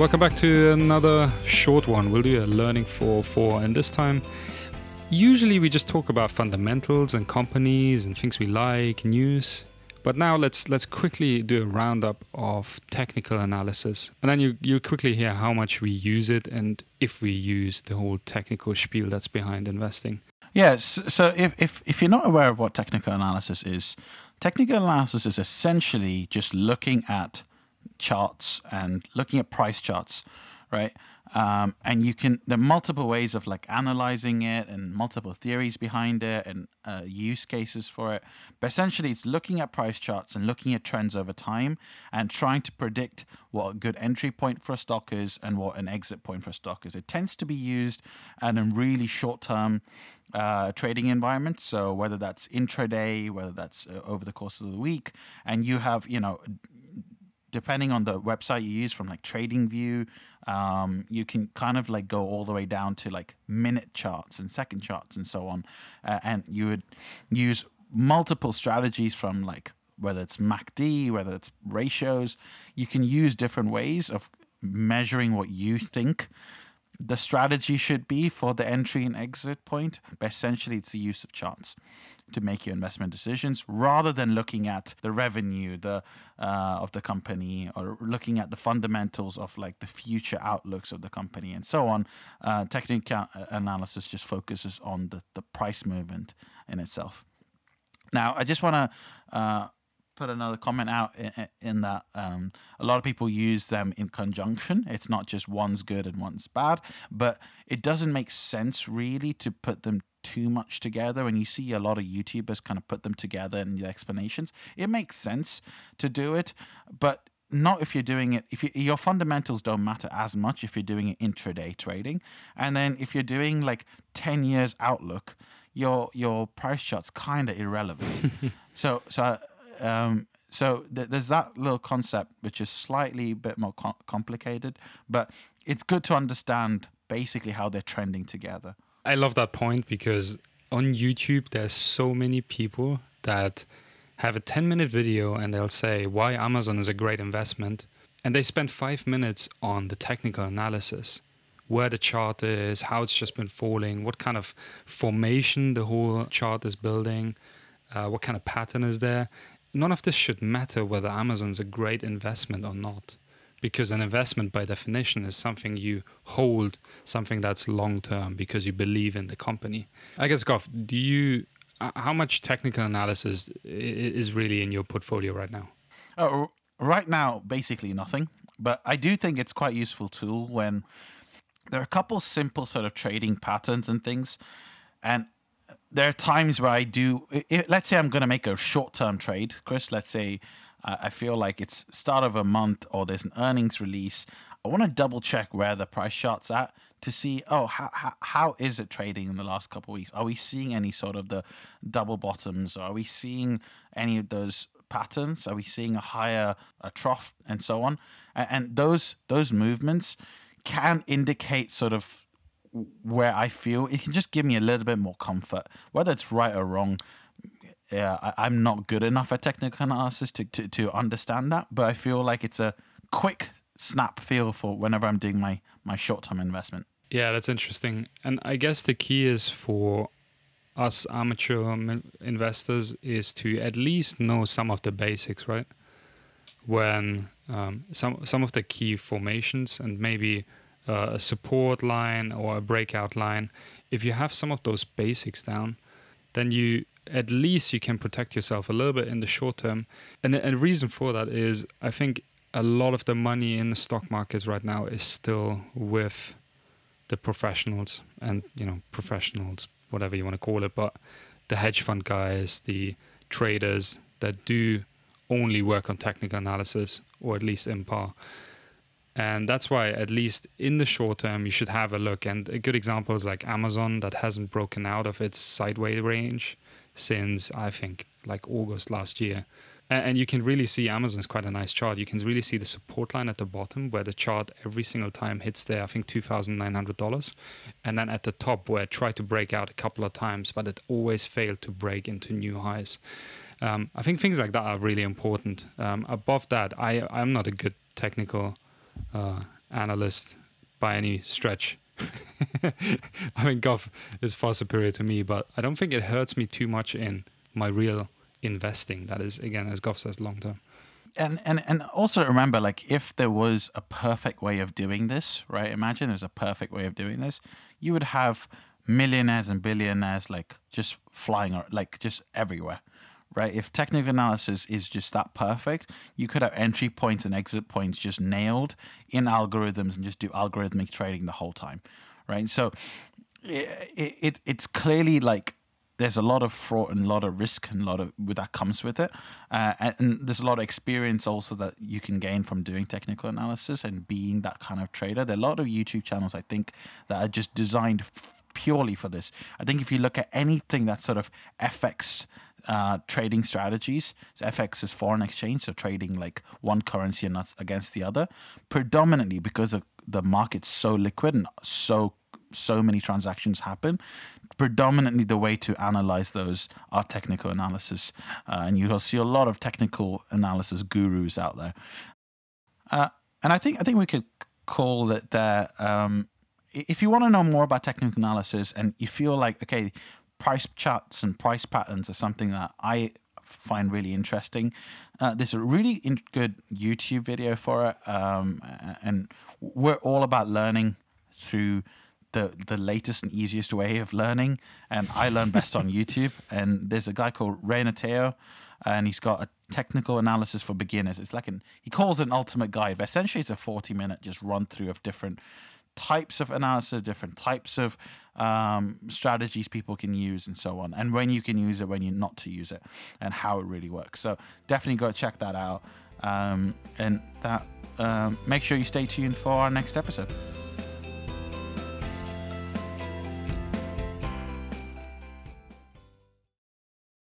Welcome back to another short one. We'll do a learning for four, and this time, usually we just talk about fundamentals and companies and things we like, news. But now let's let's quickly do a roundup of technical analysis, and then you you quickly hear how much we use it and if we use the whole technical spiel that's behind investing. Yes. So if, if if you're not aware of what technical analysis is, technical analysis is essentially just looking at charts and looking at price charts, right? Um, and you can there are multiple ways of like analyzing it and multiple theories behind it and uh, use cases for it. But essentially it's looking at price charts and looking at trends over time and trying to predict what a good entry point for a stock is and what an exit point for a stock is. It tends to be used in a really short term uh, trading environment. So whether that's intraday whether that's uh, over the course of the week and you have you know depending on the website you use from like TradingView, um, you can kind of like go all the way down to like minute charts and second charts and so on. Uh, and you would use multiple strategies from like whether it's MACD, whether it's ratios. You can use different ways of measuring what you think the strategy should be for the entry and exit point. But essentially, it's the use of charts to make your investment decisions rather than looking at the revenue the uh, of the company or looking at the fundamentals of like the future outlooks of the company and so on uh, technical analysis just focuses on the, the price movement in itself now i just want to uh, put another comment out in, in that um, a lot of people use them in conjunction. It's not just one's good and one's bad, but it doesn't make sense really to put them too much together. And you see a lot of youtubers kind of put them together in the explanations it makes sense to do it but not if you're doing it if you, your fundamentals don't matter as much if you're doing it intraday trading. And then if you're doing like 10 years outlook your your price chart's kind of irrelevant. So so um so th- there's that little concept which is slightly a bit more com- complicated but it's good to understand basically how they're trending together I love that point because on YouTube, there's so many people that have a 10 minute video and they'll say why Amazon is a great investment. And they spend five minutes on the technical analysis where the chart is, how it's just been falling, what kind of formation the whole chart is building, uh, what kind of pattern is there. None of this should matter whether Amazon's a great investment or not because an investment by definition is something you hold something that's long term because you believe in the company. I guess goff do you how much technical analysis is really in your portfolio right now? Oh, right now basically nothing but i do think it's quite useful tool when there are a couple simple sort of trading patterns and things and there are times where i do let's say i'm going to make a short term trade chris let's say I feel like it's start of a month or there's an earnings release. I want to double check where the price chart's at to see, oh, how, how, how is it trading in the last couple of weeks? Are we seeing any sort of the double bottoms? Are we seeing any of those patterns? Are we seeing a higher a trough and so on? And, and those those movements can indicate sort of where I feel it can just give me a little bit more comfort, whether it's right or wrong yeah, I, am not good enough at technical analysis to, to, to understand that, but I feel like it's a quick snap feel for whenever I'm doing my, my short term investment. Yeah, that's interesting. And I guess the key is for us amateur investors is to at least know some of the basics, right? When um, some some of the key formations and maybe uh, a support line or a breakout line, if you have some of those basics down, then you at least you can protect yourself a little bit in the short term. And the, reason for that is I think a lot of the money in the stock markets right now is still with the professionals and you know professionals whatever you want to call it but the hedge fund guys the traders that do only work on technical analysis or at least in par and that's why at least in the short term you should have a look and a good example is like amazon that hasn't broken out of its sideways range since I think like August last year. And you can really see Amazon's quite a nice chart. You can really see the support line at the bottom where the chart every single time hits there, I think $2,900. And then at the top where it tried to break out a couple of times, but it always failed to break into new highs. Um, I think things like that are really important. Um, above that, I, I'm not a good technical uh, analyst by any stretch. I mean, Goff is far superior to me, but I don't think it hurts me too much in my real investing. That is, again, as Goff says, long term. And, and and also remember, like, if there was a perfect way of doing this, right? Imagine there's a perfect way of doing this. You would have millionaires and billionaires like just flying, like just everywhere, right? If technical analysis is just that perfect, you could have entry points and exit points just nailed in algorithms and just do algorithmic trading the whole time, right? So it, it it's clearly like there's a lot of fraud and a lot of risk and a lot of that comes with it uh, and, and, there's a lot of experience also that you can gain from doing technical analysis and being that kind of trader there are a lot of youtube channels i think that are just designed purely for this i think if you look at anything that's sort of fx uh, trading strategies. So FX is foreign exchange, so trading like one currency and not against the other. Predominantly because of the market's so liquid and so so many transactions happen. Predominantly, the way to analyze those are technical analysis, uh, and you'll see a lot of technical analysis gurus out there. Uh, and I think I think we could call it there. Um, if you want to know more about technical analysis, and you feel like okay, price charts and price patterns are something that I find really interesting. Uh, there's a really in- good YouTube video for it, um, and we're all about learning through the the latest and easiest way of learning. And I learn best on YouTube. And there's a guy called Rayner Teo, and he's got a technical analysis for beginners. It's like an he calls it an ultimate guide, but essentially it's a 40 minute just run through of different types of analysis, different types of um, strategies people can use, and so on, and when you can use it, when you're not to use it, and how it really works. So definitely go check that out. Um, and that um, make sure you stay tuned for our next episode.